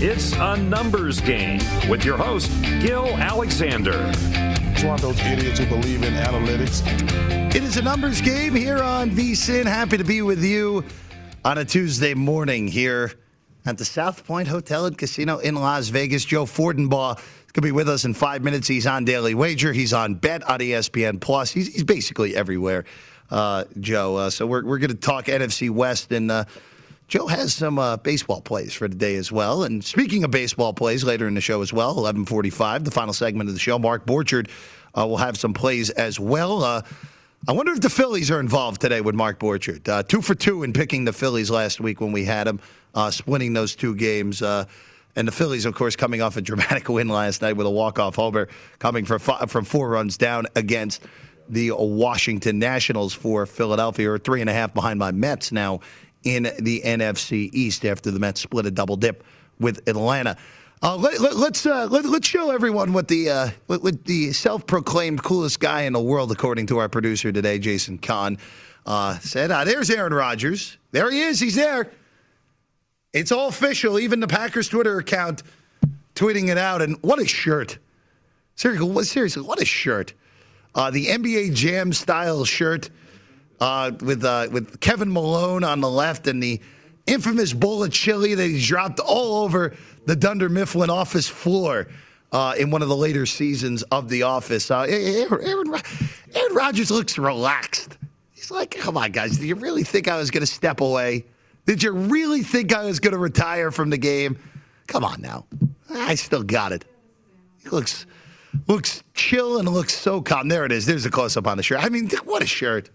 It's a numbers game with your host, Gil Alexander. It's one of those idiots who believe in analytics. It is a numbers game here on VSIN. Happy to be with you on a Tuesday morning here at the South Point Hotel and Casino in Las Vegas. Joe Fortenbaugh is going to be with us in five minutes. He's on Daily Wager. He's on Bet on ESPN Plus. He's, he's basically everywhere, uh, Joe. Uh, so we're, we're going to talk NFC West and. Uh, Joe has some uh, baseball plays for today as well. And speaking of baseball plays, later in the show as well, 11:45, the final segment of the show, Mark Borchard uh, will have some plays as well. Uh, I wonder if the Phillies are involved today with Mark Borchard. Uh, two for two in picking the Phillies last week when we had him, uh, splitting those two games. Uh, and the Phillies, of course, coming off a dramatic win last night with a walk-off homer, coming from from four runs down against the Washington Nationals for Philadelphia, or three and a half behind my Mets now in the NFC East after the Mets split a double dip with Atlanta. Uh, let, us let, uh, let, us show everyone what the uh, what, what, the self-proclaimed coolest guy in the world, according to our producer today, Jason Kahn, uh, said. Uh, there's Aaron Rodgers. There he is. He's there. It's all official. Even the Packers Twitter account tweeting it out. And what a shirt! Seriously, what, seriously, what a shirt! Uh, the NBA Jam style shirt uh, with uh, with Kevin Malone on the left and the infamous bowl of chili that he dropped all over the Dunder Mifflin office floor uh, in one of the later seasons of The Office. Uh, Aaron, Aaron, Rodgers looks relaxed. He's like, come on, guys. Do you really think I was going to step away? Did you really think I was going to retire from the game? Come on now. I still got it. He looks looks chill and looks so calm. There it is. There's a close up on the shirt. I mean, what a shirt.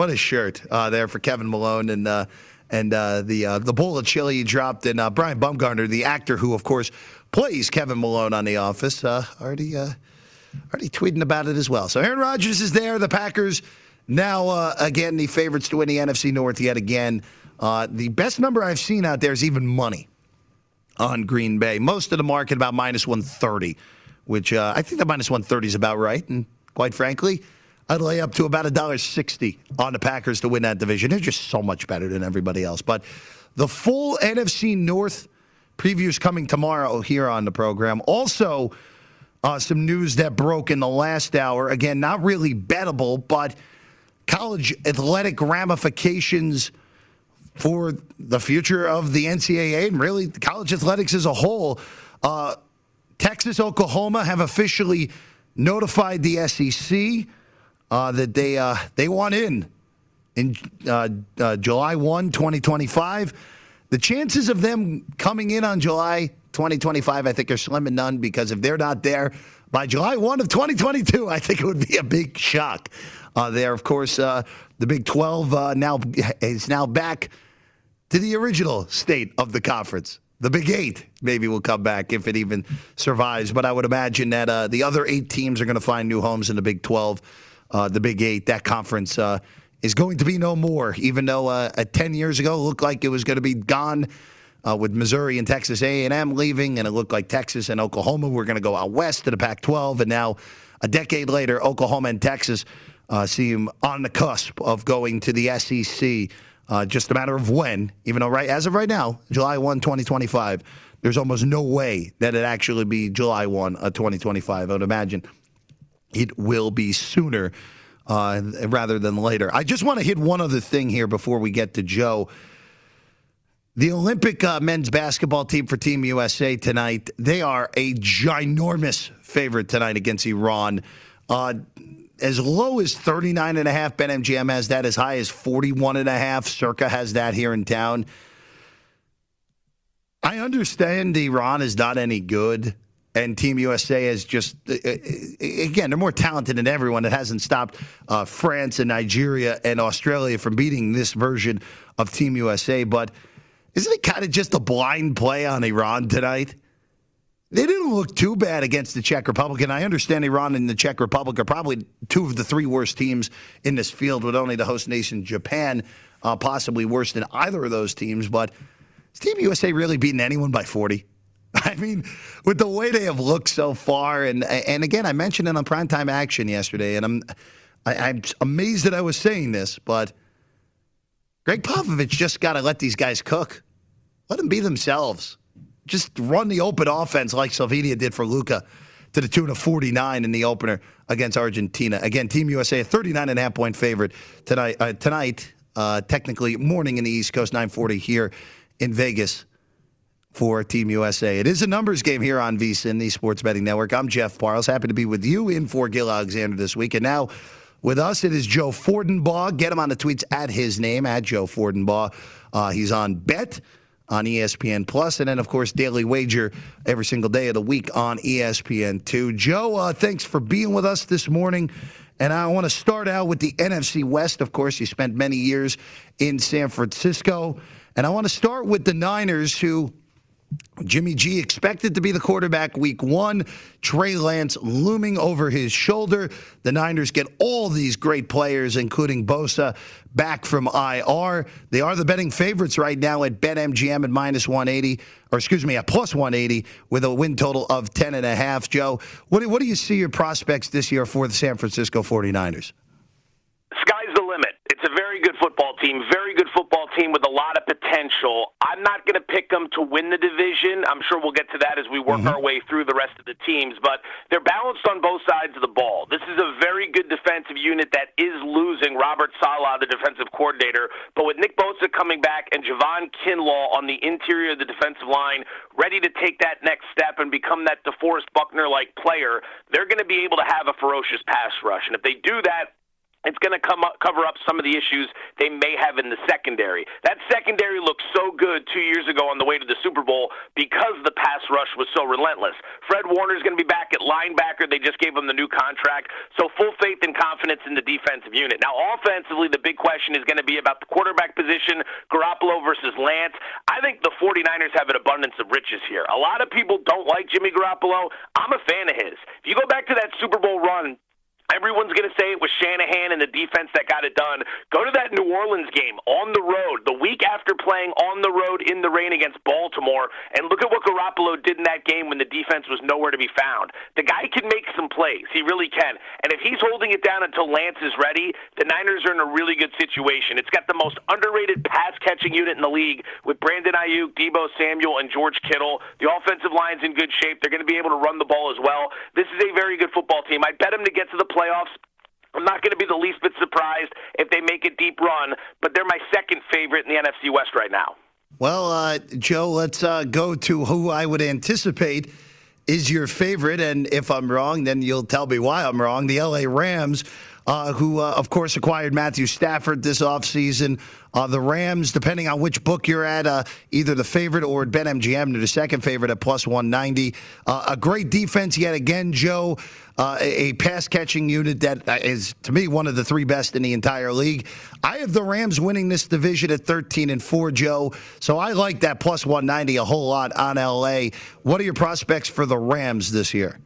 What a shirt uh, there for Kevin Malone and uh, and uh, the uh, the bowl of chili he dropped. And uh, Brian Baumgartner, the actor who of course plays Kevin Malone on The Office, uh, already already tweeting about it as well. So Aaron Rodgers is there. The Packers now again the favorites to win the NFC North yet again. the best number I've seen out there is even money on Green Bay. Most of the market about minus one thirty, which I think the minus one thirty is about right. And quite frankly. I'd lay up to about a dollar sixty on the Packers to win that division. They're just so much better than everybody else. But the full NFC North preview is coming tomorrow here on the program. Also, uh, some news that broke in the last hour. Again, not really bettable, but college athletic ramifications for the future of the NCAA and really college athletics as a whole. Uh, Texas, Oklahoma have officially notified the SEC uh, that they uh, they want in in uh, uh, July 1, 2025. The chances of them coming in on July 2025, I think, are slim and none because if they're not there by July 1 of 2022, I think it would be a big shock. Uh, there, of course, uh, the Big 12 uh, now is now back to the original state of the conference. The Big Eight maybe will come back if it even survives, but I would imagine that uh, the other eight teams are going to find new homes in the Big 12, uh, the Big Eight. That conference uh, is going to be no more, even though uh, 10 years ago it looked like it was going to be gone uh, with Missouri and Texas A&M leaving, and it looked like Texas and Oklahoma were going to go out west to the Pac-12, and now a decade later, Oklahoma and Texas uh, seem on the cusp of going to the SEC. Uh, just a matter of when, even though right as of right now, July 1, 2025, there's almost no way that it actually be July 1, uh, 2025. I would imagine it will be sooner uh, rather than later. I just want to hit one other thing here before we get to Joe. The Olympic uh, men's basketball team for Team USA tonight, they are a ginormous favorite tonight against Iran. Uh, as low as 39 and a half. Has that as high as 41 and a half. Circa has that here in town. I understand Iran is not any good, and Team USA is just uh, uh, again they're more talented than everyone. It hasn't stopped uh, France and Nigeria and Australia from beating this version of Team USA. But isn't it kind of just a blind play on Iran tonight? They didn't look too bad against the Czech Republic. And I understand Iran and the Czech Republic are probably two of the three worst teams in this field, with only the host nation, Japan, uh, possibly worse than either of those teams. But is Team USA really beating anyone by 40? I mean, with the way they have looked so far, and and again, I mentioned it on primetime action yesterday, and I'm I, I'm amazed that I was saying this, but Gregg Popovich just got to let these guys cook, let them be themselves just run the open offense like Slovenia did for Luka to the tune of 49 in the opener against Argentina. Again, Team USA, a 39 and a half point favorite tonight. Uh, tonight, uh, technically morning in the East Coast, 9:40 here in Vegas for Team USA. It is a numbers game here on VSIN, the Sports Betting Network. I'm Jeff Parles. Happy to be with you in for Gil Alexander this week. And now with us, it is Joe Fortenbaugh. Get him on the tweets at his name, at Joe Fortenbaugh. Uh, he's on Bet on ESPN Plus, and then of course Daily Wager every single day of the week on ESPN Two. Joe, uh, thanks for being with us this morning. And I want to start out with the NFC West. Of course, you spent many years in San Francisco. And I want to start with the Niners, who Jimmy G expected to be the quarterback week one. Trey Lance looming over his shoulder. The Niners get all these great players, including Bosa, back from IR. They are the betting favorites right now at BetMGM at minus 180, or excuse me, at plus 180 with a win total of 10.5. Joe, what, do, what do you see your prospects this year for the San Francisco 49ers? Sky's the limit. It's a very good football team, very team with a lot of potential. I'm not going to pick them to win the division. I'm sure we'll get to that as we work mm-hmm. our way through the rest of the teams, but they're balanced on both sides of the ball. This is a very good defensive unit that is losing Robert Saleh, the defensive coordinator, but with Nick Bosa coming back and Javon Kinlaw on the interior of the defensive line, ready to take that next step and become that DeForest Buckner like player, they're going to be able to have a ferocious pass rush. And if they do that, it's going to come up, cover up some of the issues they may have in the secondary. That secondary looked so good two years ago on the way to the Super Bowl because the pass rush was so relentless. Fred Warner is going to be back at linebacker. They just gave him the new contract. So full faith and confidence in the defensive unit. Now, offensively, the big question is going to be about the quarterback position, Garoppolo versus Lance. I think the 49ers have an abundance of riches here. A lot of people don't like Jimmy Garoppolo. I'm a fan of his. If you go back to that Super Bowl run Everyone's going to say it was Shanahan and the defense that got it done. Go to that New Orleans game on the road, the week after playing on the road in the rain against Baltimore, and look at what Garoppolo did in that game when the defense was nowhere to be found. The guy can make some plays. He really can. And if he's holding it down until Lance is ready, the Niners are in a really good situation. It's got the most underrated pass catching unit in the league with Brandon Aiyuk, Deebo Samuel, and George Kittle. The offensive line's in good shape. They're going to be able to run the ball as well. This is a very good football team. I bet them to get to the play playoffs. I'm not going to be the least bit surprised if they make a deep run, but they're my second favorite in the NFC West right now. Well, uh, Joe, let's uh, go to who I would anticipate is your favorite. And if I'm wrong, then you'll tell me why I'm wrong. The LA Rams uh, who, uh, of course, acquired Matthew Stafford this offseason. Uh, the Rams, depending on which book you're at, uh, either the favorite or BetMGM, they're the second favorite at plus 190. Uh, a great defense yet again, Joe. Uh, a pass catching unit that is, to me, one of the three best in the entire league. I have the Rams winning this division at 13 and 4, Joe. So I like that plus 190 a whole lot on LA. What are your prospects for the Rams this year?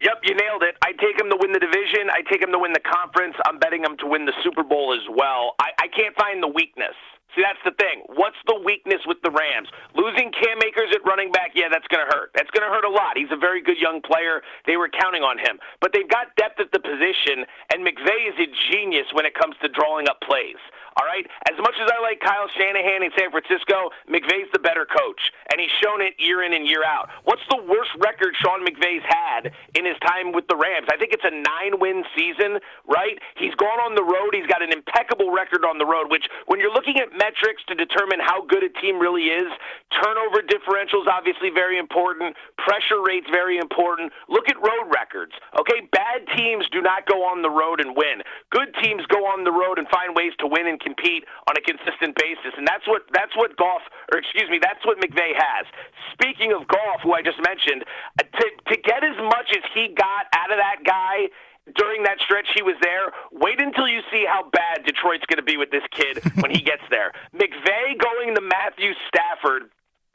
Yep, you nailed it. Take them to win the division. I take them to win the conference. I'm betting them to win the Super Bowl as well. I, I can't find the weakness. See, that's the thing. What's the weakness with the Rams? Losing Cam Akers at running back, yeah, that's going to hurt. That's going to hurt a lot. He's a very good young player. They were counting on him. But they've got depth at the position, and McVay is a genius when it comes to drawing up plays. All right? As much as I like Kyle Shanahan in San Francisco, McVay's the better coach, and he's shown it year in and year out. What's the worst record Sean McVay's had in his time with the Rams? I think it's a nine win season, right? He's gone on the road. He's got an impeccable record on the road, which, when you're looking at metrics to determine how good a team really is, turnover differentials obviously very important, pressure rates very important. Look at road records, okay? Bad teams do not go on the road and win. Good teams go on the road and find ways to win and compete on a consistent basis, and that's what that's what Goff, or excuse me, that's what McVay has. Speaking of Goff, who I just mentioned, uh, to to get as much as he got out of that guy during that stretch he was there. Wait until you see how bad Detroit's going to be with this kid when he gets there. McVay going to Matthew Stafford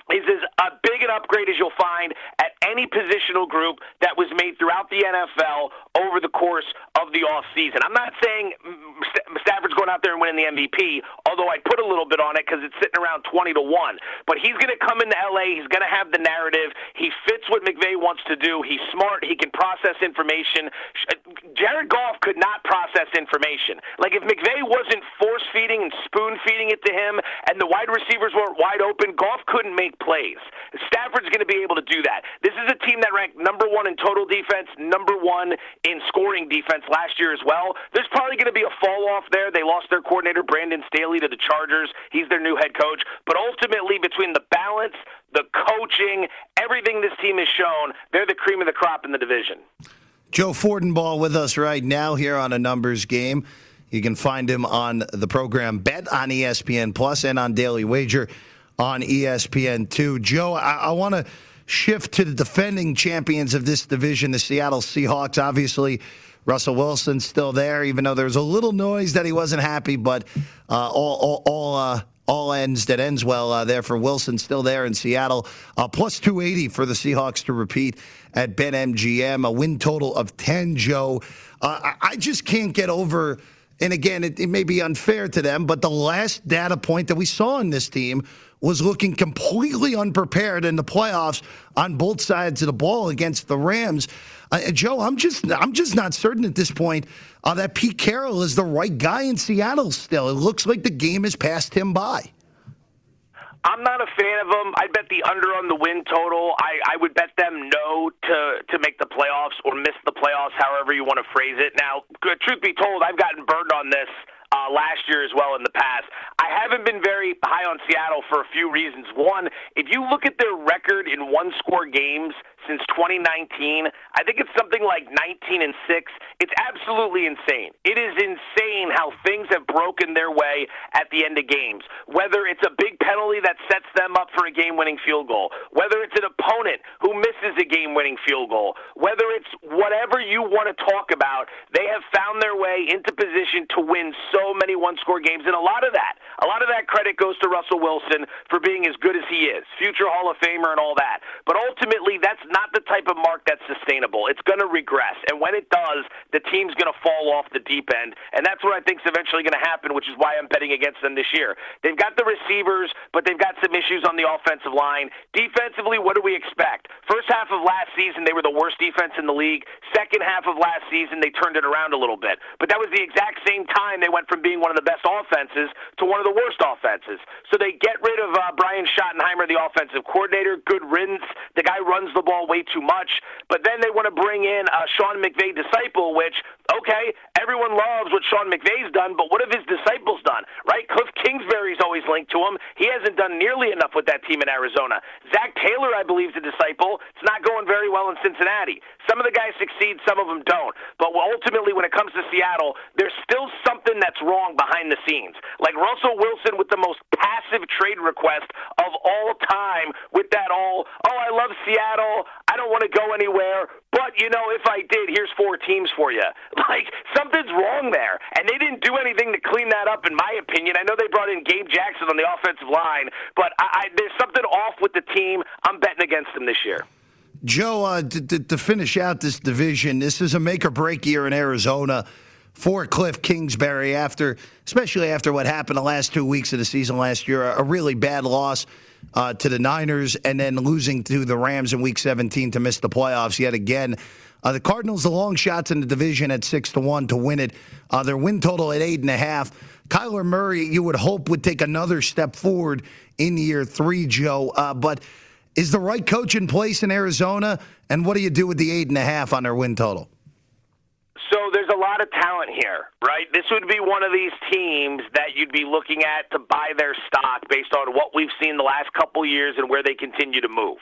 is as a big an upgrade as you'll find at any positional group that was made throughout the NFL over the course of the offseason. I'm not saying Stafford's going out there and winning the MVP, although I'd put a little bit on it because it's sitting around 20 to 1. But he's going to come into LA. He's going to have the narrative. He fits what McVay wants to do. He's smart. He can process information. Uh, Jared Goff could not process information. Like if McVay wasn't force feeding and spoon feeding it to him and the wide receivers weren't wide open, Goff couldn't make plays. Stafford's going to be able to do that. This is a team that ranked number one in total defense, number one in scoring defense last year as well. There's probably going to be a fall off there. They lost their coordinator, Brandon Staley, to the Chargers. He's their new head coach. But ultimately, between the balance, the coaching, everything this team has shown, they're the cream of the crop in the division. Joe Fortenbaugh with us right now here on a numbers game. You can find him on the program Bet on ESPN Plus and on Daily Wager on ESPN2. Joe, I, I want to shift to the defending champions of this division, the Seattle Seahawks. Obviously, Russell Wilson's still there, even though there's a little noise that he wasn't happy, but uh, all, all, all, uh, all ends that ends well uh, there for Wilson, still there in Seattle. Uh, plus 280 for the Seahawks to repeat at BetMGM, a win total of 10, Joe. Uh, I, just can't get over and again, it, it, may be unfair to them, but the last data point that we saw in this team was looking completely unprepared in the playoffs on both sides of the ball against the Rams. Uh, Joe, I'm just I'm just not certain at this point uh, that Pete Carroll is the right guy in Seattle. Still, it looks like the game has passed him by. I'm not a fan of them. I bet the under on the win total. I, I would bet them no to to make the playoffs or miss the playoffs, however you want to phrase it. Now, truth be told, I've gotten burned on this uh, last year as well in the past. I haven't been very high on Seattle for a few reasons. One, if you look at their record in one score games since 2019, I think it's something like 19 and 6. It's absolutely insane. It is insane how things have broken their way at the end of games. Whether it's a big penalty that sets them up for a game winning field goal, whether it's an opponent who misses a game winning field goal, whether it's whatever you want to talk about, they have found their way into position to win so many one score games. And a lot of that, a lot of that credit goes to Russell Wilson for being as good as he is, future Hall of Famer and all that. But ultimately, that's not the type of mark that's sustainable. It's going to regress. And when it does, the team's going to fall off the deep end. And that's what I think is eventually going to happen, which is why I'm betting against them this year. They've got the receivers, but they've got some issues on the offensive line. Defensively, what do we expect? First half of last season, they were the worst defense in the league. Second half of last season, they turned it around a little bit. But that was the exact same time they went from being one of the best offenses to one of the worst offenses. So they get rid of uh, Brian Schottenheimer, the offensive coordinator. Good riddance. The guy runs the ball way too much. But then they want to bring in a Sean McVay disciple, which, okay, everyone loves what Sean McVay's done, but what have his disciples done, right? Cliff Kingsbury's always linked to him. He hasn't done nearly enough with that team in Arizona. Zac Taylor, I believe, is a disciple. It's not going very well in Cincinnati. Some of the guys succeed, some of them don't. But ultimately, when it comes to Seattle, there's still something that's wrong behind the scenes. Like Russell Wilson with the most passive trade request of all time with that all, oh, I love Seattle. I don't want to go anywhere. But, you know, if I did, here's four teams for you. Like, something's wrong there. And they didn't do anything to clean that up, in my opinion. I know they brought in Gabe Jackson on the offensive line, but I, I, there's something off with the team. I'm betting against them this year. Joe, uh, to, to, to finish out this division, this is a make or break year in Arizona for Cliff Kingsbury after, especially after what happened the last two weeks of the season last year, a, really bad loss uh, to the Niners and then losing to the Rams in Week 17 to miss the playoffs yet again. Uh, the Cardinals, the long shots in the division at six to one to win it. Uh, their win total at eight and a half. Kyler Murray, you would hope would take another step forward in year three, Joe. Uh, but is the right coach in place in Arizona? And what do you do with the eight and a half on their win total? So there's a lot of talent here, right? This would be one of these teams that you'd be looking at to buy their stock based on what we've seen the last couple years and where they continue to move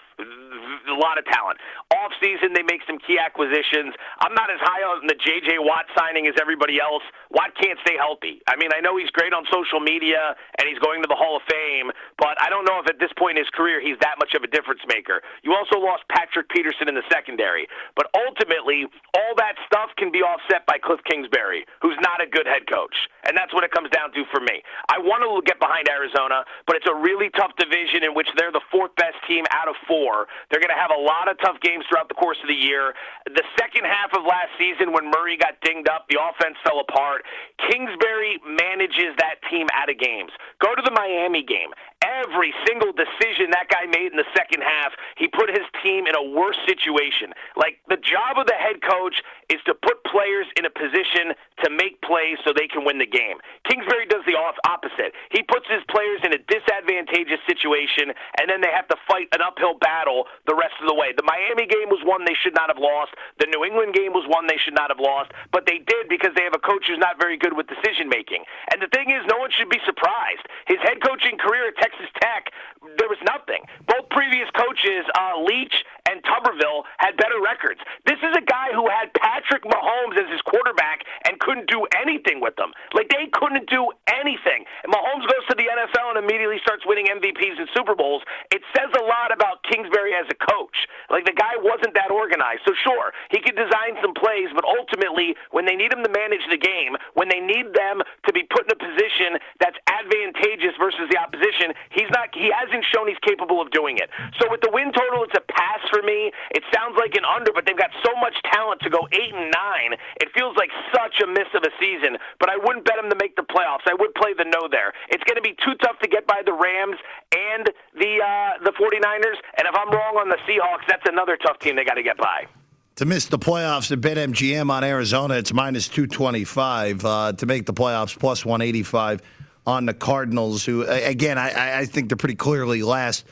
a lot of talent. Off season, they make some key acquisitions. I'm not as high on the J.J. Watt signing as everybody else. Watt can't stay healthy. I mean, I know he's great on social media and he's going to the Hall of Fame, but I don't know if at this point in his career he's that much of a difference maker. You also lost Patrick Peterson in the secondary, but ultimately, all that stuff can be offset by Cliff Kingsbury, who's not a good head coach, and that's what it comes down to for me. I want to get behind Arizona, but it's a really tough division in which they're the fourth best team out of four. They're going to have a lot of tough games throughout the course of the year. The second half of last season, when Murray got dinged up, the offense fell apart. Kingsbury manages that team out of games. Go to the Miami game. Every single decision that guy made in the second half, he put his team in a worse situation. Like the job of the head coach is to put players in a position to make plays so they can win the game. Kingsbury does the opposite. He puts his players in a disadvantageous situation, and then they have to fight an uphill battle the rest of the way. The Miami game was one they should not have lost. The New England game was one they should not have lost, but they did because they have a coach who's not very good with decision making. And the thing is, no one should be surprised. His head coaching career at Texas Tech, there was nothing. Both previous coaches, uh, Leach and Tuberville, had better records. This is a guy who had Patrick Mahomes as his quarterback and couldn't do anything with them. Like they couldn't do anything. And Mahomes goes to the NFL and immediately starts winning MVPs and Super Bowls. It says a lot about Kingsbury as a coach. Like the guy wasn't that organized. So sure, he could design some plays, but ultimately, when they need him to manage the game, when they need them to be put in a position that's advantageous versus the opposition, he's not. He hasn't shown he's capable of doing it. So with the win total, it's a pass for me. It sounds like an under, but they've got so much talent to go eight and nine. It feels like such a miss of a season. But I wouldn't bet him to make the playoffs. I would play the no there. It's going to be too tough to get by the Rams and the uh, the 49ers. And if I'm wrong on the Seahawks, that's another tough team they got to get by. To miss the playoffs at BetMGM on Arizona, it's minus 225. Uh, to make the playoffs, plus 185 on the Cardinals, who, again, I, I think they're pretty clearly last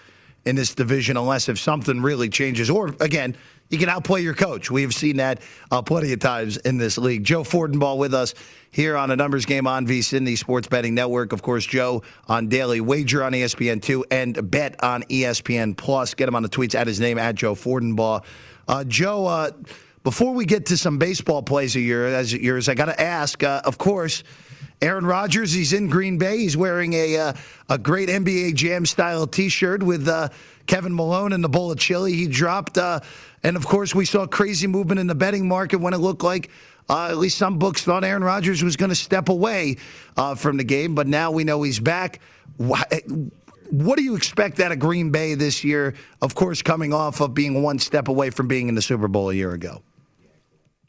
in this division unless if something really changes. Or, again, you can outplay your coach. We have seen that uh, plenty of times in this league. Joe Fortenbaugh with us here on a numbers game on VSIN, the Sports Betting Network. Of course, Joe on Daily Wager on ESPN2 and Bet on ESPN Plus. Get him on the tweets at his name, at Joe Fortenbaugh. Uh, Joe, uh, before we get to some baseball plays of yours, yours I got to ask, uh, of course, Aaron Rodgers, he's in Green Bay. He's wearing a uh, a great NBA Jam style T-shirt with uh, Kevin Malone and the bowl of chili he dropped. Uh, and of course, we saw crazy movement in the betting market when it looked like uh, at least some books thought Aaron Rodgers was going to step away uh, from the game. But now we know he's back. What do you expect out of Green Bay this year? Of course, coming off of being one step away from being in the Super Bowl a year ago.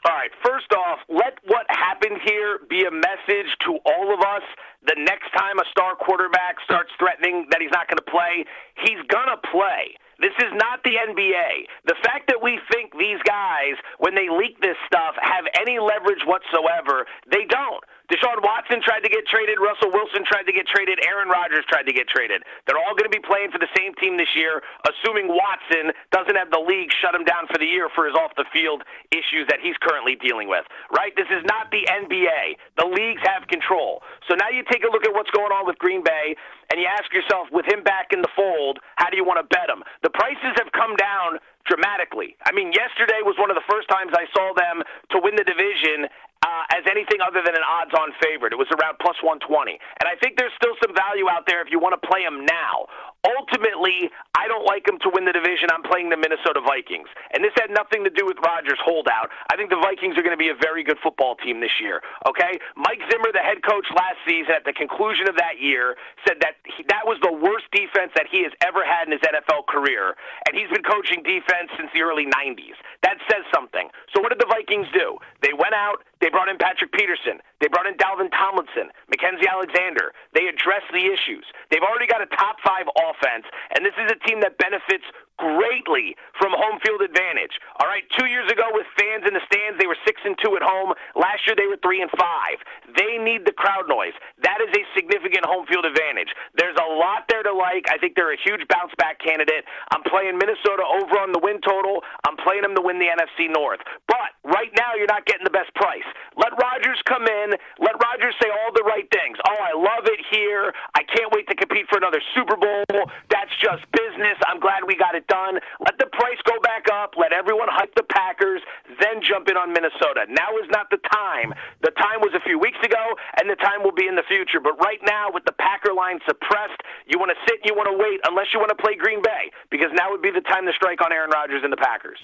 All right. First off, let what happened here be a message to all of us. The next time a star quarterback starts threatening that he's not going to play, he's going to play. This is not the NBA. The fact that we think these guys, when they leak this stuff, have any leverage whatsoever, they don't. Deshaun Watson tried to get traded. Russell Wilson tried to get traded. Aaron Rodgers tried to get traded. They're all going to be playing for the same team this year, assuming Watson doesn't have the league shut him down for the year for his off the field issues that he's currently dealing with. Right? This is not the NBA. The leagues have control. So now you take a look at what's going on with Green Bay and you ask yourself, with him back in the fold, how do you want to bet him? The prices have come down dramatically. I mean, yesterday was one of the first times I saw them to win the division uh, as anything other than an odds-on favorite. It was around plus 120, and I think there's still some value out there if you want to play them now. Ultimately, I don't like them to win the division. I'm playing the Minnesota Vikings, and this had nothing to do with Rodgers' holdout. I think the Vikings are going to be a very good football team this year. Okay, Mike Zimmer, the head coach last season, at the conclusion of that year, said that he, that was the worst defense that he has ever had in his NFL career, and he's been coaching defense since the early 90s. That says something. So what did the Vikings do? They went out. They brought in Patrick Peterson. They brought in Dalvin Tomlinson, Mackenzie Alexander. They addressed the issues. They've already got a top five offense, and this is a team that benefits greatly from home field advantage. All right, two years ago with fans in the stands, they were six and two at home. Last year they were three and five. They need the crowd noise. That is a significant home field advantage. There's a lot there to like. I think they're a huge bounce back candidate. I'm playing Minnesota over on the win total. I'm playing them to win the NFC North. But right now you're not getting the best price. Let Rodgers come in. Let Rodgers say all the right things. Oh, I love it here. I can't wait to compete for another Super Bowl. That's just business. I'm glad we got it done. Let the price go back up. Let everyone hype the Packers, then jump in on Minnesota. Now is not the time. The time was a few weeks ago, and the time will be in the future. But right now, with the Packer line suppressed, you want to sit, you want to wait, unless you want to play Green Bay, because now would be the time to strike on Aaron Rodgers and the Packers.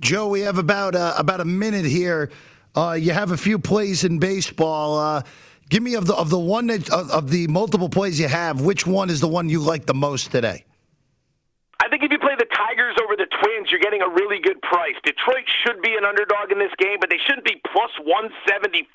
Joe, we have about uh, about a minute here. Uh, you have a few plays in baseball. Uh, give me of the of the one that, of, of the multiple plays you have. Which one is the one you like the most today? I think if you play the Tigers the Twins, you're getting a really good price. Detroit should be an underdog in this game, but they shouldn't be plus 175.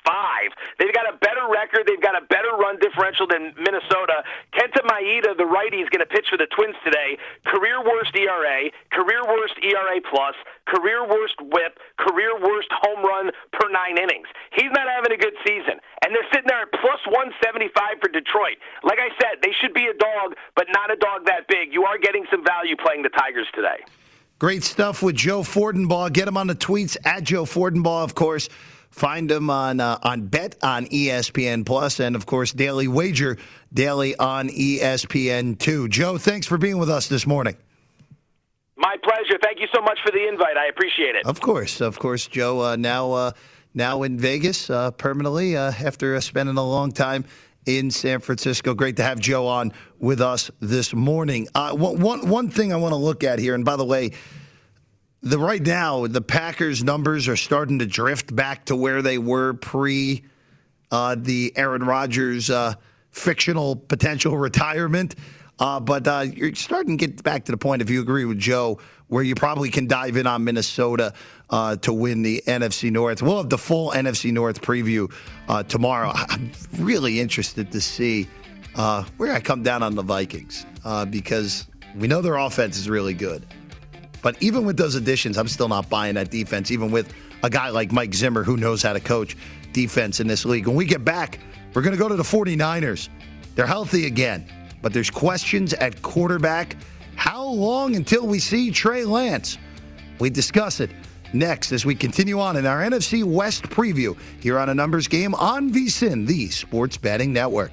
They've got a better record. They've got a better run differential than Minnesota. Kenta Maeda, the righty, is going to pitch for the Twins today. Career worst ERA, career worst ERA plus, career worst whip, career worst home run per nine innings. He's not having a good season. And they're sitting there at plus 175 for Detroit. Like I said, they should be a dog, but not a dog that big. You are getting some value playing the Tigers today. Great stuff with Joe Fortenbaugh. Get him on the tweets at Joe Fortenbaugh, of course. Find him on uh, on Bet on ESPN Plus, and of course Daily Wager daily on ESPN Two. Joe, thanks for being with us this morning. My pleasure. Thank you so much for the invite. I appreciate it. Of course, of course, Joe. Uh, now, uh, now in Vegas uh, permanently uh, after spending a long time in San Francisco. Great to have Joe on with us this morning. Uh, one, one, thing I want to look at here, and by the way, the right now the Packers numbers are starting to drift back to where they were pre uh, the Aaron Rodgers uh, fictional potential retirement. Uh, but uh, you're starting to get back to the point, if you agree with Joe, where you probably can dive in on Minnesota uh, to win the NFC North. We'll have the full NFC North preview uh, tomorrow. I'm really interested to see uh, where I come down on the Vikings uh, because we know their offense is really good. But even with those additions, I'm still not buying that defense, even with a guy like Mike Zimmer who knows how to coach defense in this league. When we get back, we're going to go to the 49ers. They're healthy again but there's questions at quarterback. How long until we see Trey Lance? We discuss it next as we continue on in our NFC West preview here on a numbers game on VSIN, the Sports Betting Network.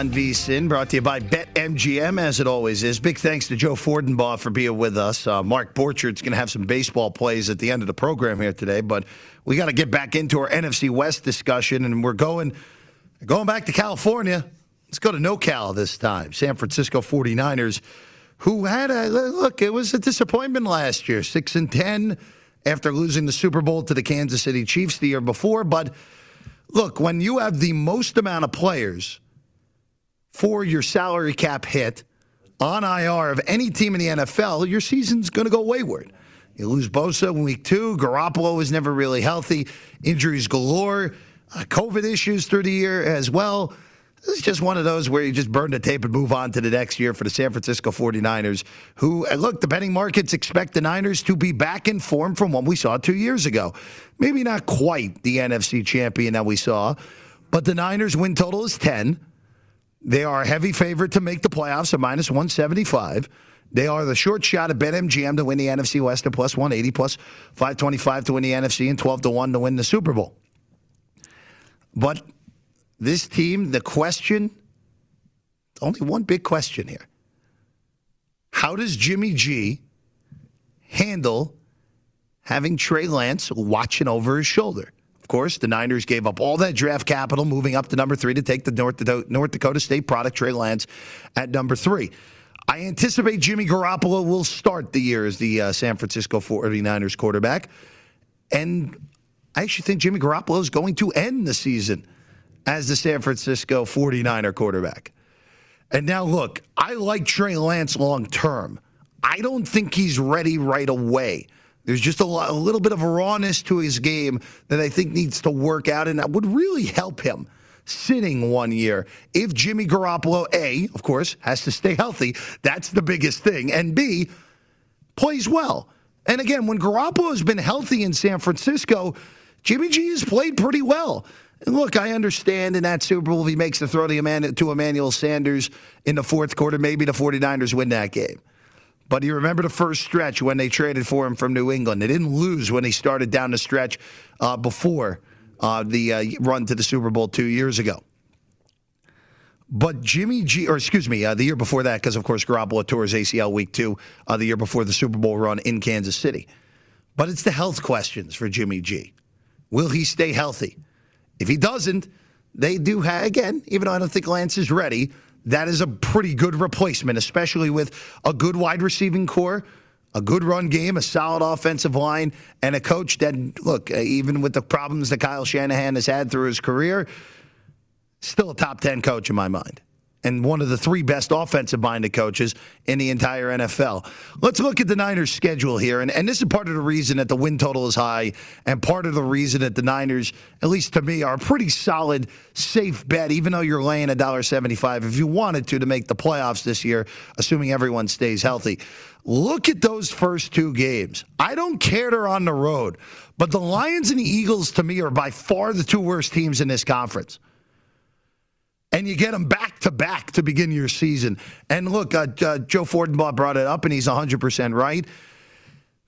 On VSIN, brought to you by BetMGM, as it always is. Big thanks to Joe Fortenbaugh for being with us. Uh, Mark Borchard's going to have some baseball plays at the end of the program here today, but we got to get back into our NFC West discussion, and we're going going back to California. Let's go to NoCal this time. San Francisco 49ers, who had a look, it was a disappointment last year, 6 and 10 after losing the Super Bowl to the Kansas City Chiefs the year before, but look, when you have the most amount of players for your salary cap hit on IR of any team in the NFL, your season's going to go wayward. You lose Bosa in week two. Garoppolo was never really healthy. Injuries galore. Uh, COVID issues through the year as well. This is just one of those where you just burn the tape and move on to the next year for the San Francisco 49ers, who, uh, look, the betting markets expect the Niners to be back in form from what we saw two years ago. Maybe not quite the NFC champion that we saw, but the Niners win total is 10. They are a heavy favorite to make the playoffs at minus 175. They are the short shot at BetMGM to win the NFC West at plus 180, plus 525 to win the NFC, and 12 to 1 to win the Super Bowl. But this team, the question, only one big question here. How does Jimmy G handle having Trey Lance watching over his shoulder? Course, the Niners gave up all that draft capital, moving up to number three to take the North, North Dakota State product, Trey Lance, at number three. I anticipate Jimmy Garoppolo will start the year as the uh, San Francisco 49ers quarterback. And I actually think Jimmy Garoppolo is going to end the season as the San Francisco 49er quarterback. And now, look, I like Trey Lance long term. I don't think he's ready right away. There's just a, lot, a little bit of rawness to his game that I think needs to work out, and that would really help him sitting one year. If Jimmy Garoppolo, A, of course, has to stay healthy, that's the biggest thing, and B, plays well. And again, when Garoppolo has been healthy in San Francisco, Jimmy G has played pretty well. And look, I understand in that Super Bowl, if he makes the throw to, Eman- to Emmanuel Sanders in the fourth quarter, maybe the 49ers win that game. But you remember the first stretch when they traded for him from New England. They didn't lose when he started down the stretch uh, before uh, the uh, run to the Super Bowl two years ago. But Jimmy G, or excuse me, uh, the year before that, because of course Garoppolo tore his ACL week two, uh, the year before the Super Bowl run in Kansas City. But it's the health questions for Jimmy G. Will he stay healthy? If he doesn't, they do have, again, even though I don't think Lance is ready, that is a pretty good replacement, especially with a good wide receiving corps, a good run game, a solid offensive line, and a coach that, look, uh, even with the problems that Kyle Shanahan has had through his career, still a top 10 coach in my mind and one of the three best offensive minded coaches in the entire NFL. Let's look at the Niners' schedule here. And, and this is part of the reason that the win total is high, and part of the reason that the Niners, at least to me, are a pretty solid, safe bet, even though you're laying $1.75 if you wanted to to make the playoffs this year, assuming everyone stays healthy. Look at those first two games. I don't care they're on the road, but the Lions and the Eagles, to me, are by far the two worst teams in this conference and you get them back to back to begin your season. And look, uh, uh, Joe Fortenbaugh brought it up, and he's 100% right.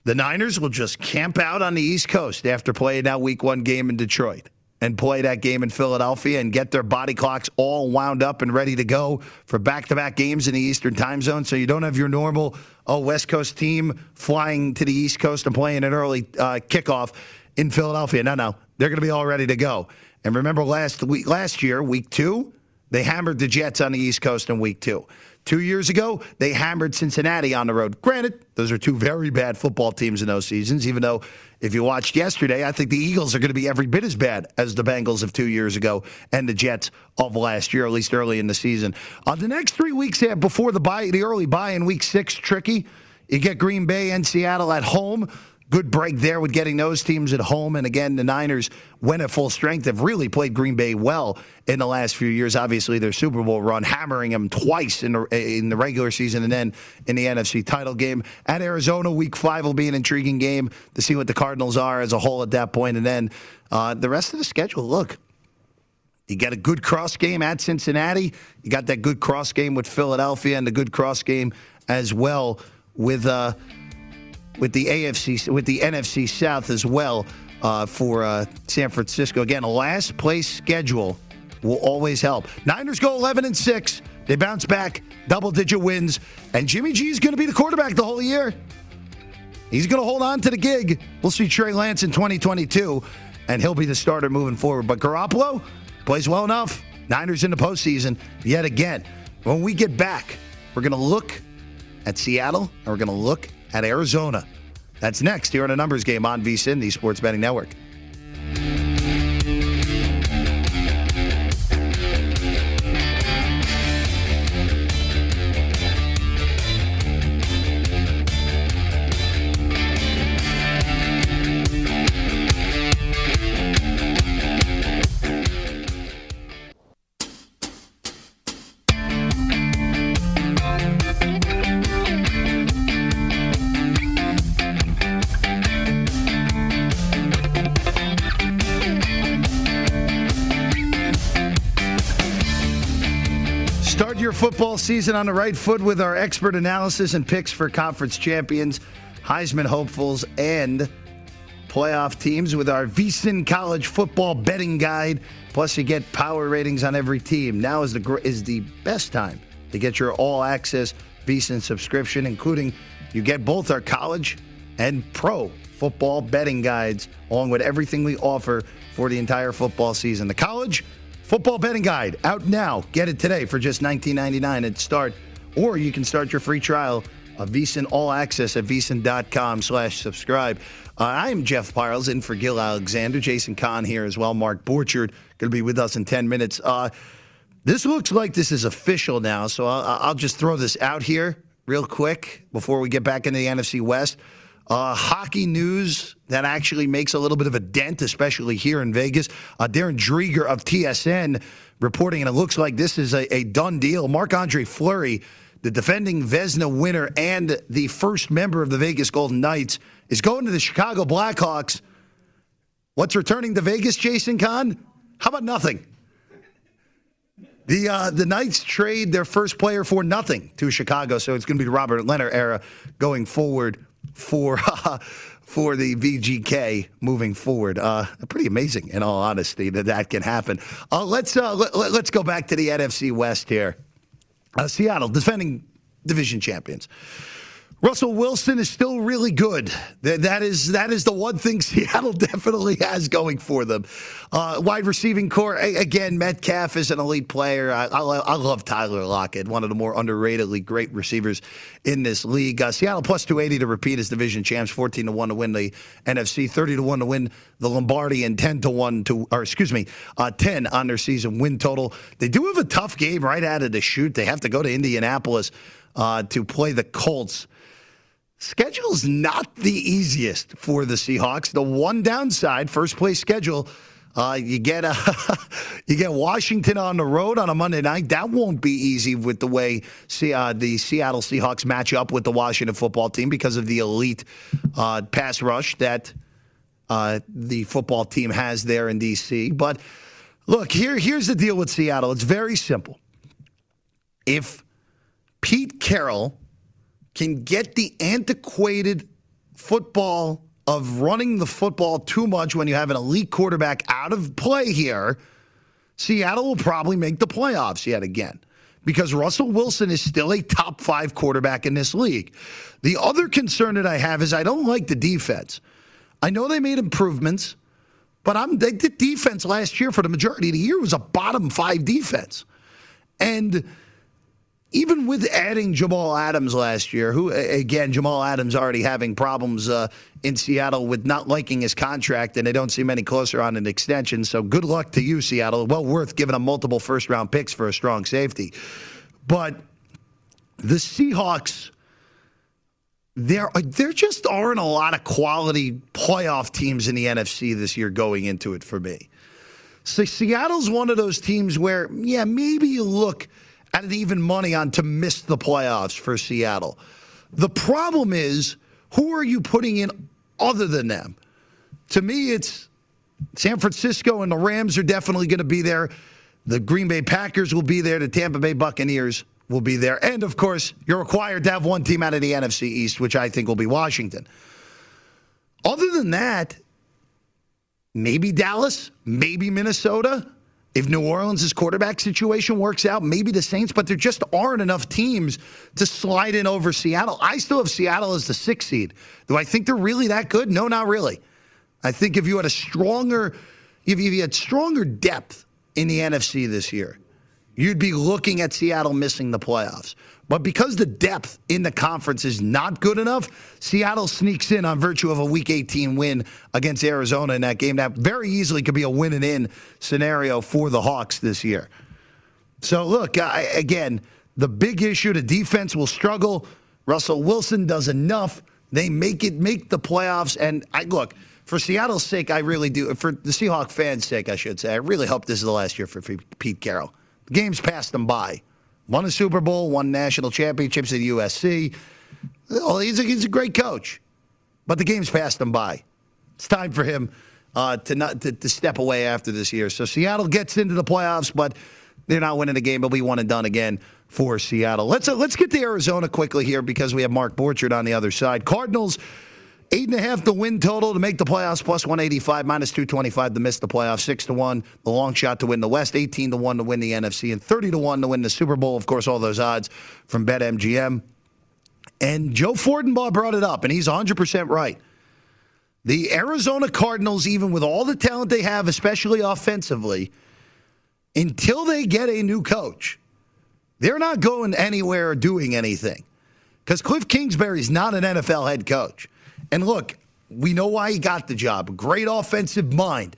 The Niners will just camp out on the East Coast after playing that week one game in Detroit and play that game in Philadelphia and get their body clocks all wound up and ready to go for back to back games in the Eastern time zone. So you don't have your normal, oh, West Coast team flying to the East Coast and playing an early uh, kickoff in Philadelphia. No, no. They're going to be all ready to go. And remember last week, last year, week two, they hammered the Jets on the East Coast in week two. Two years ago, they hammered Cincinnati on the road. Granted, those are two very bad football teams in those seasons, even though if you watched yesterday, I think the Eagles are going to be every bit as bad as the Bengals of two years ago and the Jets of last year, at least early in the season. On uh, the next three weeks before the bye, the early bye in week six, tricky. You get Green Bay and Seattle at home good break there with getting those teams at home. And again, the Niners, when at full strength, have really played Green Bay well in the last few years. Obviously, their Super Bowl run, hammering them twice in the, in the regular season and then in the NFC title game. At Arizona, week five will be an intriguing game to see what the Cardinals are as a whole at that point. And then uh, the rest of the schedule, look. You got a good cross game at Cincinnati. You got that good cross game with Philadelphia and the good cross game as well with uh, with the AFC with the NFC South as well uh, for uh, San Francisco. Again, a last place schedule will always help. Niners go 11 and six. They bounce back, double digit wins, and Jimmy G is going to be the quarterback the whole year. He's going to hold on to the gig. We'll see Trey Lance in 2022, and he'll be the starter moving forward. But Garoppolo plays well enough. Niners in the postseason yet again. When we get back, we're going to look at Seattle, and we're going to look at Arizona. That's next here on a numbers game on VSIN, the Sports Betting Network. Football season on the right foot with our expert analysis and picks for conference champions, Heisman hopefuls, and playoff teams with our VSIN College Football Betting Guide. Plus, you get power ratings on every team. Now is the is the best time to get your all access VSIN subscription, including you get both our college and pro football betting guides, along with everything we offer for the entire football season. The college Football betting guide out now. Get it today for just $19.99 at start, or you can start your free trial of VSIN All Access at VSIN.com slash subscribe. Uh, I am Jeff Parles in for Gill Alexander. Jason Kahn here as well. Mark Borchard going to be with us in 10 minutes. Uh, this looks like this is official now, so I'll, I'll just throw this out here real quick before we get back into the NFC West. Uh, hockey news that actually makes a little bit of a dent, especially here in Vegas. Uh, Darren Dreger of TSN reporting, and it looks like this is a, a done deal. Marc Andre Fleury, the defending Vezina winner and the first member of the Vegas Golden Knights, is going to the Chicago Blackhawks. What's returning to Vegas, Jason Kahn? How about nothing? The uh, the Knights trade their first player for nothing to Chicago, so it's going to be the Robin Lehner era going forward for for the VGK moving forward. Uh, pretty amazing, in all honesty, that that can happen. Uh, let's uh, let, us go back to the NFC West here. Uh, Seattle defending division champions. Russell Wilson is still really good. That is that is the one thing Seattle definitely has going for them. Uh, wide receiving corps again. Metcalf is an elite player. I, I, I, love Tyler Lockett, one of the more underratedly great receivers in this league. Uh, Seattle plus two eighty to repeat as division champs, fourteen to one to win the NFC, thirty to one to win the Lombardi, and ten to one to or excuse me, uh, ten on their season win total. They do have a tough game right out of the shoot. They have to go to Indianapolis uh, to play the Colts. Schedule's not the easiest for the Seahawks. The one downside, first place schedule, uh, you get a, you get Washington on the road on a Monday night. That won't be easy with the way see, uh, the Seattle Seahawks match up with the Washington football team because of the elite uh, pass rush that uh, the football team has there in DC. But look, here here's the deal with Seattle. It's very simple. If Pete Carroll can get the antiquated football of running the football too much when you have an elite quarterback out of play here, Seattle will probably make the playoffs yet again because Russell Wilson is still a top five quarterback in this league. The other concern that I have is I don't like the defense. I know they made improvements, but I'm the defense last year for the majority of the year was a bottom five defense. And even with adding Jamal Adams last year, who again Jamal Adams already having problems uh, in Seattle with not liking his contract, and they don't seem any closer on an extension. So good luck to you, Seattle. Well worth giving them multiple first round picks for a strong safety, but the Seahawks. There, there just aren't a lot of quality playoff teams in the NFC this year going into it for me. So Seattle's one of those teams where, yeah, maybe you look at an even money on to miss the playoffs for Seattle. The problem is, who are you putting in other than them? To me, it's San Francisco and the Rams are definitely going to be there. The Green Bay Packers will be there. The Tampa Bay Buccaneers will be there. And of course, you're required to have one team out of the NFC East, which I think will be Washington. Other than that, maybe Dallas, maybe Minnesota. If New Orleans' quarterback situation works out, maybe the Saints, but there just aren't enough teams to slide in over Seattle. I still have Seattle as the sixth seed. Do I think they're really that good? No, not really. I think if you had a stronger, if you had stronger depth in the NFC this year, you'd be looking at Seattle missing the playoffs. But because the depth in the conference is not good enough, Seattle sneaks in on virtue of a Week 18 win against Arizona in that game. That very easily could be a win and in scenario for the Hawks this year. So, look, I, again, the big issue the defense will struggle. Russell Wilson does enough. They make it make the playoffs. And I look, for Seattle's sake, I really do. For the Seahawk fans' sake, I should say, I really hope this is the last year for Pete Carroll. The game's passed them by. Won a Super Bowl, won national championships at USC. Oh, he's a, he's a great coach, but the game's passed him by. It's time for him uh, to not to, to, step away after this year. So Seattle gets into the playoffs, but they're not winning the game. It'll be one and done again for Seattle. Let's uh, let's get to Arizona quickly here because we have Mark Borchard on the other side. Cardinals Eight and a half the win total to make the playoffs, plus 185, minus 225 to miss the playoffs, six to one, the long shot to win the West, 18 to one to win the NFC, and 30 to one to win the Super Bowl. Of course, all those odds from BetMGM. And Joe Fortenbaugh brought it up, and he's 100% right. The Arizona Cardinals, even with all the talent they have, especially offensively, until they get a new coach, they're not going anywhere or doing anything. Because Cliff Kingsbury is not an NFL head coach. And look, we know why he got the job. Great offensive mind.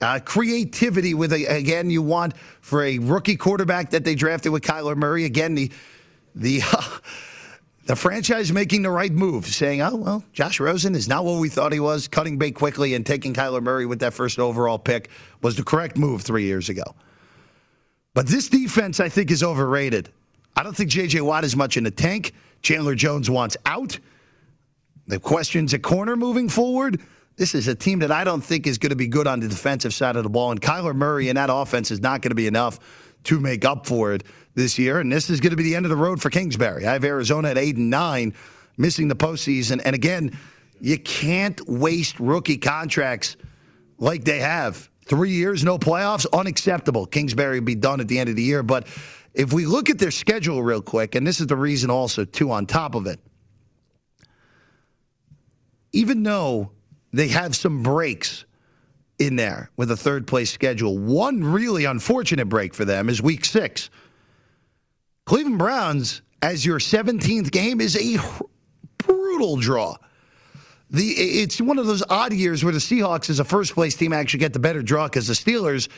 Uh, creativity with a, again you want for a rookie quarterback that they drafted with Kyler Murray. Again the the uh, the franchise making the right move saying oh well Josh Rosen is not what we thought he was. Cutting bait quickly and taking Kyler Murray with that first overall pick was the correct move 3 years ago. But this defense I think is overrated. I don't think JJ Watt is much in the tank. Chandler Jones wants out the questions at corner moving forward. This is a team that I don't think is going to be good on the defensive side of the ball. And Kyler Murray and that offense is not going to be enough to make up for it this year. And this is going to be the end of the road for Kingsbury. I have Arizona at eight and nine, missing the postseason. And again, You can't waste rookie contracts like they have. Three years, no playoffs, unacceptable. Kingsbury will be done at the end of the year. But if we look at their schedule real quick, and this is the reason also, too, on top of it, even though they have some breaks in there with a third place schedule, one really unfortunate break for them is week six. Cleveland Browns, as your 17th game, is a brutal draw. The it's one of those odd years where the Seahawks, as a first place team, actually get the better draw because the Steelers,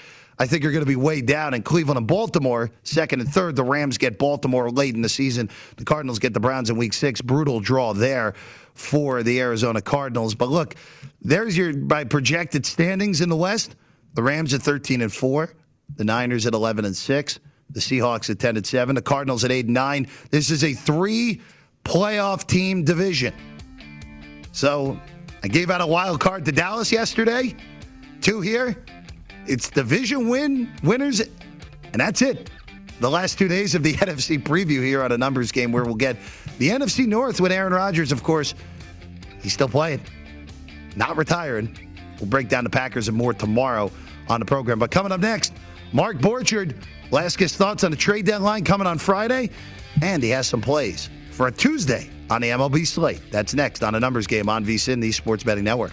I think, you're going to be way down. in Cleveland and Baltimore, second and third. The Rams get Baltimore late in the season. The Cardinals get the Browns in week six. Brutal draw there for the Arizona Cardinals. But look, there's your by projected standings in the West. The Rams at 13 and 4, the Niners at 11 and 6, the Seahawks at 10 and 7, the Cardinals at 8 and 9. This is a three playoff team division. So I gave out a wild card to Dallas yesterday. Two here. It's division win winners, and that's it. The last two days of the NFC preview here on a numbers game where we'll get the NFC North with Aaron Rodgers, of course. He's still playing, not retiring. We'll break down the Packers and more tomorrow on the program. But coming up next, Mark Borchard ask his thoughts on the trade deadline coming on Friday, and he has some plays for a Tuesday on the MLB slate. That's next on a numbers game on VSIN, the Sports Betting Network.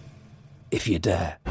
if you dare.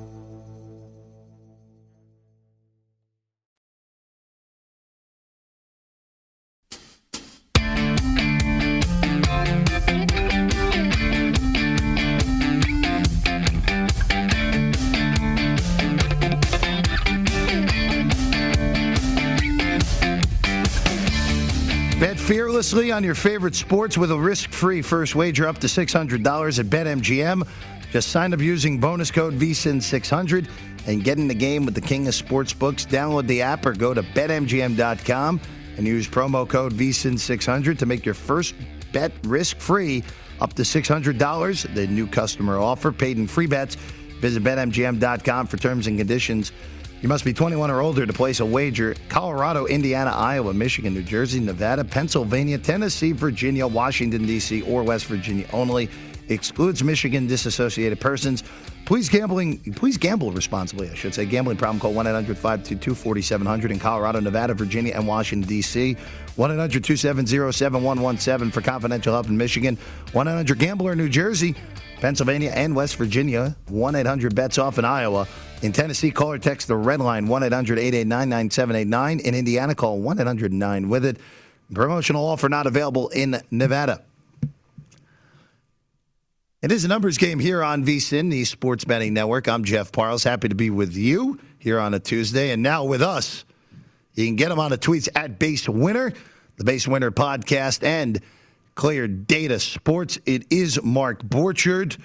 Fearlessly on your favorite sports with a risk-free first wager up to $600 at BetMGM. Just sign up using bonus code VSIN600 and get in the game with the king of sportsbooks. Download the app or go to betmgm.com and use promo code VSIN600 to make your first bet risk-free up to $600. The new customer offer, paid in free bets. Visit betmgm.com for terms and conditions. You must be 21 or older to place a wager. Colorado, Indiana, Iowa, Michigan, New Jersey, Nevada, Pennsylvania, Tennessee, Virginia, Washington, D.C., or West Virginia only. excludes Michigan disassociated persons. Please gambling. Please gamble responsibly. I should say. Gambling problem. Call 1-800-522-4700 in Colorado, Nevada, Virginia, and Washington D.C. One 800-270-7117 for confidential help in Michigan. One 800 Gambler New Jersey, Pennsylvania, and West Virginia. One 800 Bets Off in Iowa. In Tennessee, call or text the red line 1 800 889 9789. In Indiana, call 1 800 9 with it. Promotional offer not available in Nevada. It is a numbers game here on VSIN, the Sports Betting Network. I'm Jeff Parles. Happy to be with you here on a Tuesday. And now with us, you can get them on the tweets at Base Winner, the Base Winner podcast, and Clear Data Sports. It is Mark Borchard.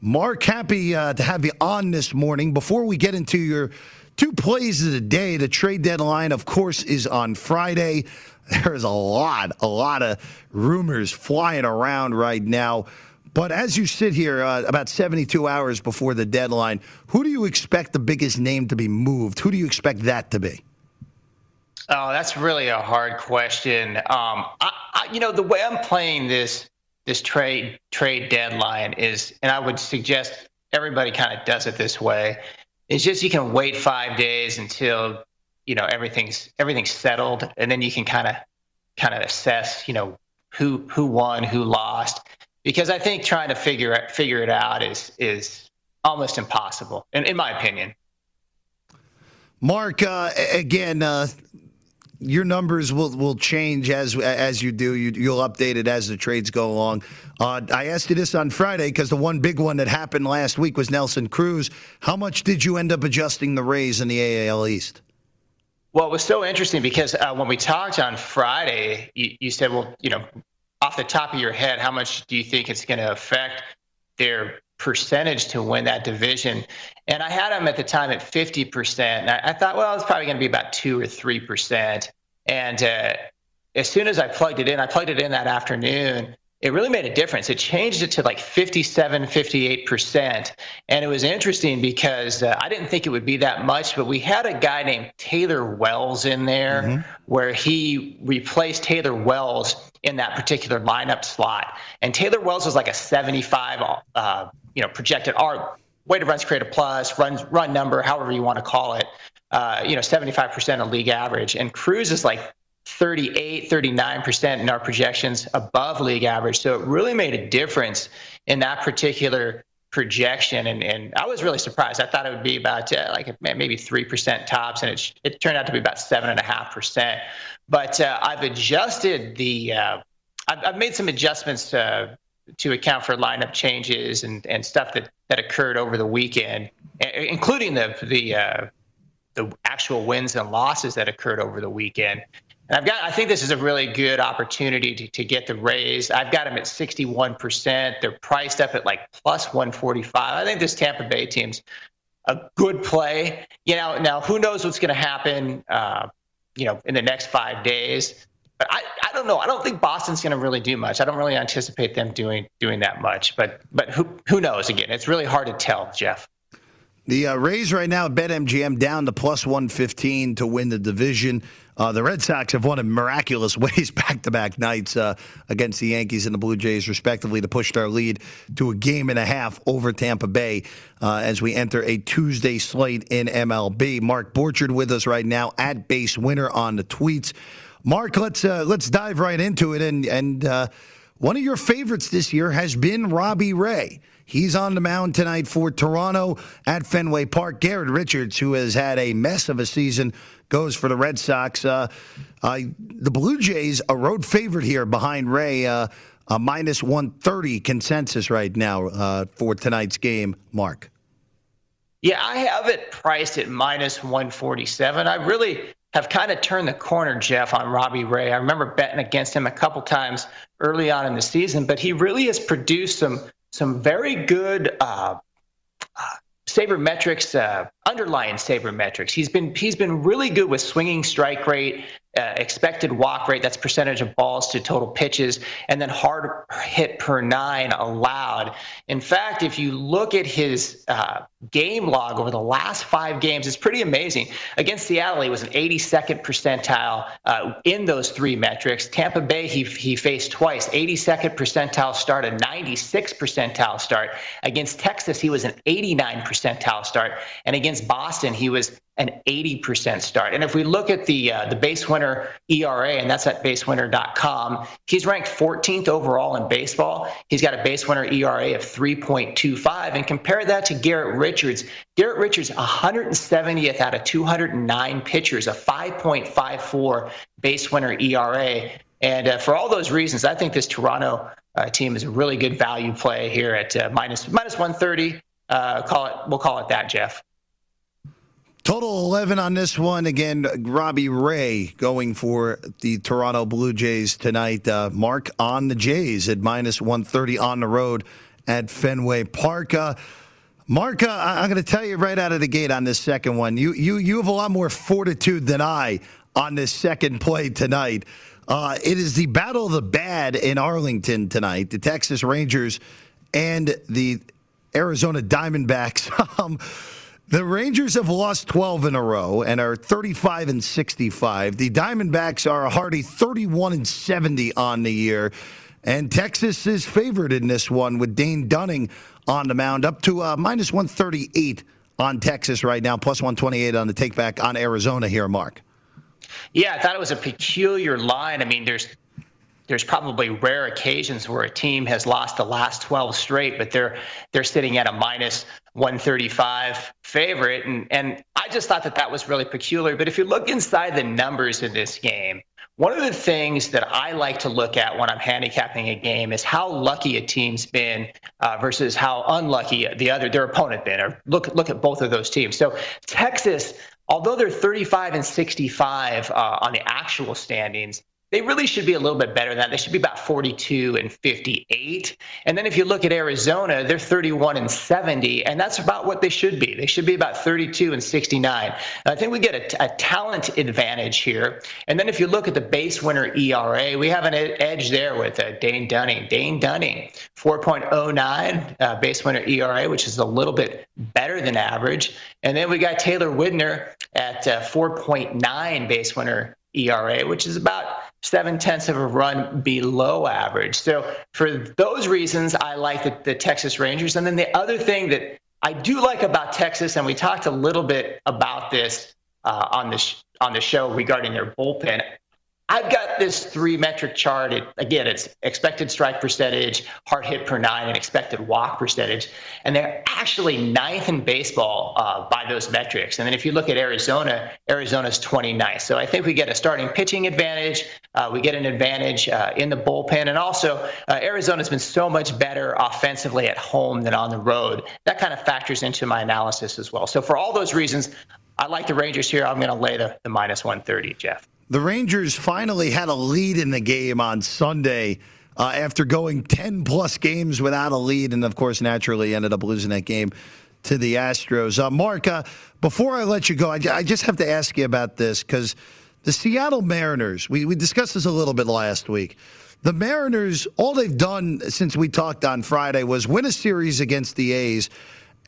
Mark, happy uh, to have you on this morning. Before we get into your two plays of the day, the trade deadline, of course, is on Friday. There's a lot, a lot of rumors flying around right now. But as you sit here uh, about 72 hours before the deadline, who do you expect the biggest name to be moved? Who do you expect that to be? Oh, that's really a hard question. Um, I, I, you know, the way I'm playing this this trade trade deadline is, and I would suggest everybody kind of does it this way. It's just you can wait five days until you know everything's everything's settled, and then you can kind of kind of assess, you know, who who won, who lost because I think trying to figure it, figure it out is is almost impossible, in, in my opinion. Mark, uh, again, uh, your numbers will, will change as as you do. You, will update it as the trades go along. Uh, I asked you this on Friday because the one big one that happened last week was Nelson Cruz. How much did you end up adjusting the Rays in the AL East? Well, it was so interesting because uh, when we talked on Friday, you, you said, well, you know, off the top of your head, how much do you think it's going to affect their percentage to win that division? And I had them at the time at 50%. And I, I thought, well, it's probably going to be about 2 or 3%. And uh, as soon as I plugged it in, I plugged it in that afternoon it really made a difference. It changed it to like 57, 58%. And it was interesting because uh, I didn't think it would be that much, but we had a guy named Taylor Walls in there mm-hmm. where he replaced Taylor Walls in that particular lineup slot. And Taylor Walls was like a 75, uh, you know, projected R weighted runs created plus, runs run number, however you want to call it. Uh, you know, 75% of league average. And Cruz is like 38, 39% in our projections above league average. So it really made a difference in that particular projection. And, and I was really surprised. I thought it would be about uh, like maybe 3% tops, and it, it turned out to be about 7.5%. But uh, I've adjusted the, uh, I've, I've, made some adjustments to, to account for lineup changes and, and stuff that, that occurred over the weekend, including the, the, uh, the actual wins and losses that occurred over the weekend. And I've got, I think this is a really good opportunity to, to get the Rays. I've got them at 61%. They're priced up at like plus 145. I think this Tampa Bay team's a good play. You know, now who knows what's going to happen, uh, you know, in the next five days. I, I don't know. I don't think Boston's going to really do much. I don't really anticipate them doing doing that much. But but who who knows? Again, it's really hard to tell, Jeff. The uh, Rays right now, bet MGM down to plus 115 to win the division. Uh, the Red Sox have won in miraculous ways back to back nights uh, against the Yankees and the Blue Jays, respectively, to push their lead to a game and a half over Tampa Bay uh, as we enter a Tuesday slate in MLB. Mark Borchard with us right now at Base Winner on the tweets. Mark, let's uh, let's dive right into it. And and uh, one of your favorites this year has been Robbie Ray. He's on the mound tonight for Toronto at Fenway Park. Garrett Richards, who has had a mess of a season, goes for the Red Sox. Uh, the Blue Jays, a road favorite here behind Ray, uh, a minus 130 consensus right now uh, for tonight's game, Mark. Yeah, I have it priced at minus 147. I really have kind of turned the corner, Jeff, on Robbie Ray. I remember betting against him a couple times early on in the season, but he really has produced some some very good uh, uh, sabermetrics, uh, underlying sabermetrics. He's been he's been really good with swinging strike rate uh, expected walk rate, that's percentage of balls to total pitches, and then hard hit per nine allowed. In fact, if you look at his uh, game log over the last five games, it's pretty amazing. Against Seattle, he was an 82nd percentile uh, in those three metrics. Tampa Bay, he, he faced twice, 82nd percentile start, a 96 percentile start. Against Texas, he was an 89 percentile start. And against Boston, he was an 80% start. And if we look at the uh, the base winner ERA, and that's at basewinner.com, he's ranked 14th overall in baseball. He's got a base winner ERA of 3.25, and compare that to Garrett Richards. Garrett Richards, 170th out of 209 pitchers, a 5.54 base winner ERA. And uh, for all those reasons, I think this Toronto uh, team is a really good value play here at uh, minus minus 130. Uh, call it, we'll call it that, Jeff. Total 11 on this one. Again, Robbie Ray going for the Toronto Blue Jays tonight. Uh, Mark on the Jays at minus 130 on the road at Fenway Park. Uh, Mark, uh, I'm going to tell you right out of the gate on this second one. You, you, you have a lot more fortitude than I on this second play tonight. Uh, it is the battle of the bad in Arlington tonight. The Texas Rangers and the Arizona Diamondbacks. um, the Rangers have lost 12 in a row and are 35 and 65. The Diamondbacks are a hearty 31 and 70 on the year. And Texas is favored in this one with Dane Dunning on the mound, up to uh, minus 138 on Texas right now, plus 128 on the takeback on Arizona here, Mark. Yeah, I thought it was a peculiar line. I mean, there's there's probably rare occasions where a team has lost the last 12 straight, but they're they're sitting at a minus 135 favorite, and and I just thought that that was really peculiar. But if you look inside the numbers in this game, one of the things that I like to look at when I'm handicapping a game is how lucky a team's been uh, versus how unlucky the other their opponent been. Or look look at both of those teams. So Texas, although they're 35 and 65 uh, on the actual standings, they really should be a little bit better than that. They should be about 42 and 58. And then if you look at Arizona, they're 31 and 70, and that's about what they should be. They should be about 32 and 69. I think we get a, a talent advantage here. And then if you look at the base winner ERA, we have an edge there with uh, Dane Dunning. Dane Dunning, 4.09 uh, base winner ERA, which is a little bit better than average. And then we got Taylor Widener at uh, 4.9 base winner ERA, which is about seven tenths of a run below average. So for those reasons, I like the, the Texas Rangers. And then the other thing that I do like about Texas, and we talked a little bit about this uh, on this on the show regarding their bullpen. I've got this three metric chart. It, again, it's expected strike percentage, hard hit per nine, and expected walk percentage. And they're actually ninth in baseball uh, by those metrics. And then if you look at Arizona, Arizona's 29th. So I think we get a starting pitching advantage. Uh, we get an advantage uh, in the bullpen. And also, uh, Arizona's been so much better offensively at home than on the road. That kind of factors into my analysis as well. So for all those reasons, I like the Rangers here. I'm going to lay the, the minus 130, Jeff. The Rangers finally had a lead in the game on Sunday uh, after going 10 plus games without a lead, and of course, naturally ended up losing that game to the Astros. Uh, Mark, uh, before I let you go, I, I, just have to ask you about this because the Seattle Mariners, we, we discussed this a little bit last week. The Mariners, all they've done since we talked on Friday was win a series against the A's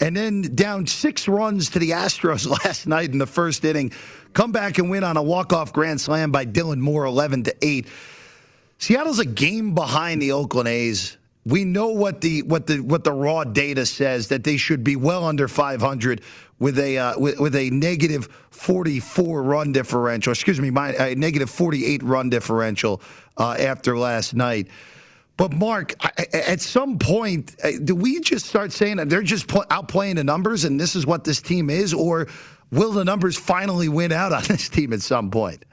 and then down six runs to the Astros last night in the first inning. Come back and win on a walk-off grand slam by Dylan Moore, 11 to 8. Seattle's a game behind the Oakland A's. We know what the what the what the raw data says that they should be well under 500 with a uh, with, with, a negative 44 run differential. Excuse me, my negative 48 run differential uh, after last night. But Mark, at some point, uh, do we just start saying that they're just outplaying the numbers, and this is what this team is, or will the numbers finally win out on this team at some point?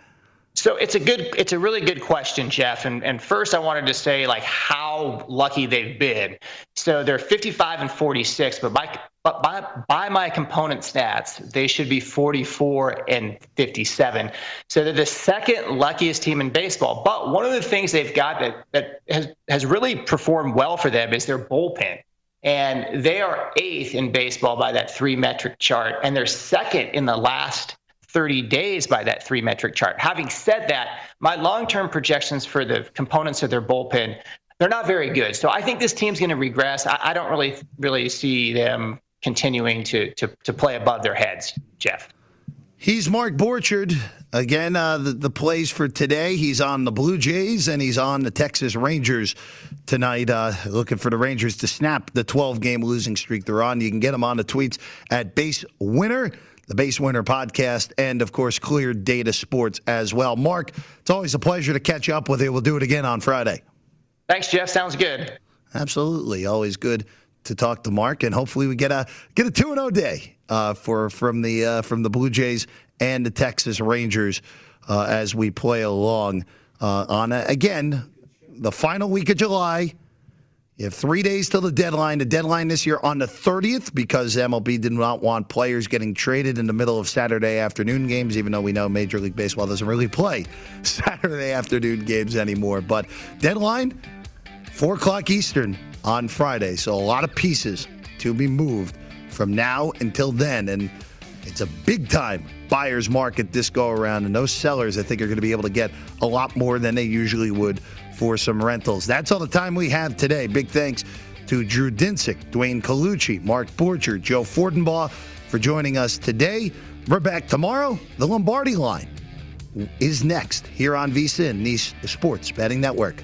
So it's a good, it's a really good question, Jeff. And and first, I wanted to say like how lucky they've been. So they're 55 and 46, but by but by by my component stats, they should be 44 and 57. So they're the second luckiest team in baseball. But one of the things they've got that that has has really performed well for them is their bullpen. And they are eighth in baseball by that three metric chart, and they're second in the last 30 days by that three metric chart. Having said that, my long term projections for the components of their bullpen, they're not very good. So I think this team's going to regress. I, I, don't really really see them continuing to, to, to play above their heads, Jeff. He's Mark Borchard. Again, uh, the, the plays for today. He's on the Blue Jays and he's on the Texas Rangers tonight, uh, looking for the Rangers to snap the 12 game losing streak they're on. You can get him on the tweets at Base Winner, the Base Winner podcast, and of course, Clear Data Sports as well. Mark, it's always a pleasure to catch up with you. We'll do it again on Friday. Thanks, Jeff. Sounds good. Absolutely. Always good to talk to Mark, and hopefully we get a get a two and zero oh day uh, for from the uh, from the Blue Jays and the Texas Rangers uh, as we play along uh, on a, again the final week of July. You have three days till the deadline. The deadline this year on the 30th because MLB did not want players getting traded in the middle of Saturday afternoon games, even though we know Major League Baseball doesn't really play Saturday afternoon games anymore. But deadline, 4 o'clock Eastern on Friday. So a lot of pieces to be moved from now until then. And it's a big time buyer's market this go around. And those sellers, I think, are going to be able to get a lot more than they usually would for some rentals. That's all the time we have today. Big thanks to Drew Dinsick, Dwayne Colucci, Mark Borchard, Joe Fortenbaugh for joining us today. We're back tomorrow. The Lombardi line is next here on VSIN, the Sports Betting Network.